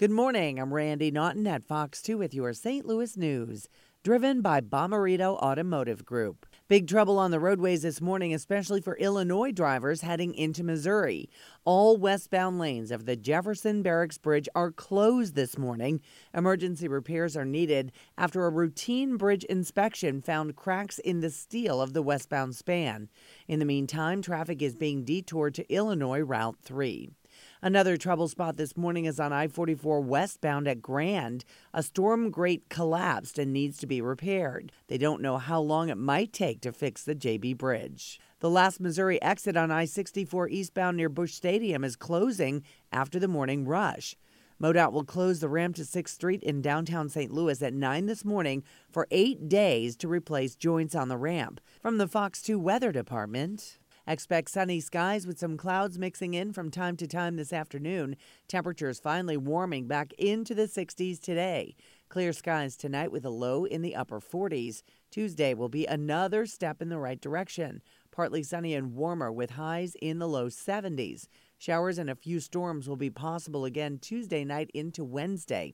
Good morning. I'm Randi Naughton at Fox 2 with your St. Louis news. Driven by Bomarito Automotive Group. Big trouble on the roadways this morning, especially for Illinois drivers heading into Missouri. All westbound lanes of the Jefferson Barracks Bridge are closed this morning. Emergency repairs are needed after a routine bridge inspection found cracks in the steel of the westbound span. In the meantime, traffic is being detoured to Illinois Route 3. Another trouble spot this morning is on I 44 westbound at Grand. A storm grate collapsed and needs to be repaired. They don't know how long it might take to fix the JB Bridge. The last Missouri exit on I 64 eastbound near Busch Stadium is closing after the morning rush. MoDOT will close the ramp to 6th Street in downtown St. Louis at 9 this morning for eight days to replace joints on the ramp. From the Fox 2 Weather Department, Expect sunny skies with some clouds mixing in from time to time this afternoon. Temperatures finally warming back into the 60s today. Clear skies tonight with a low in the upper 40s. Tuesday will be another step in the right direction. Partly sunny and warmer with highs in the low 70s. Showers and a few storms will be possible again Tuesday night into Wednesday.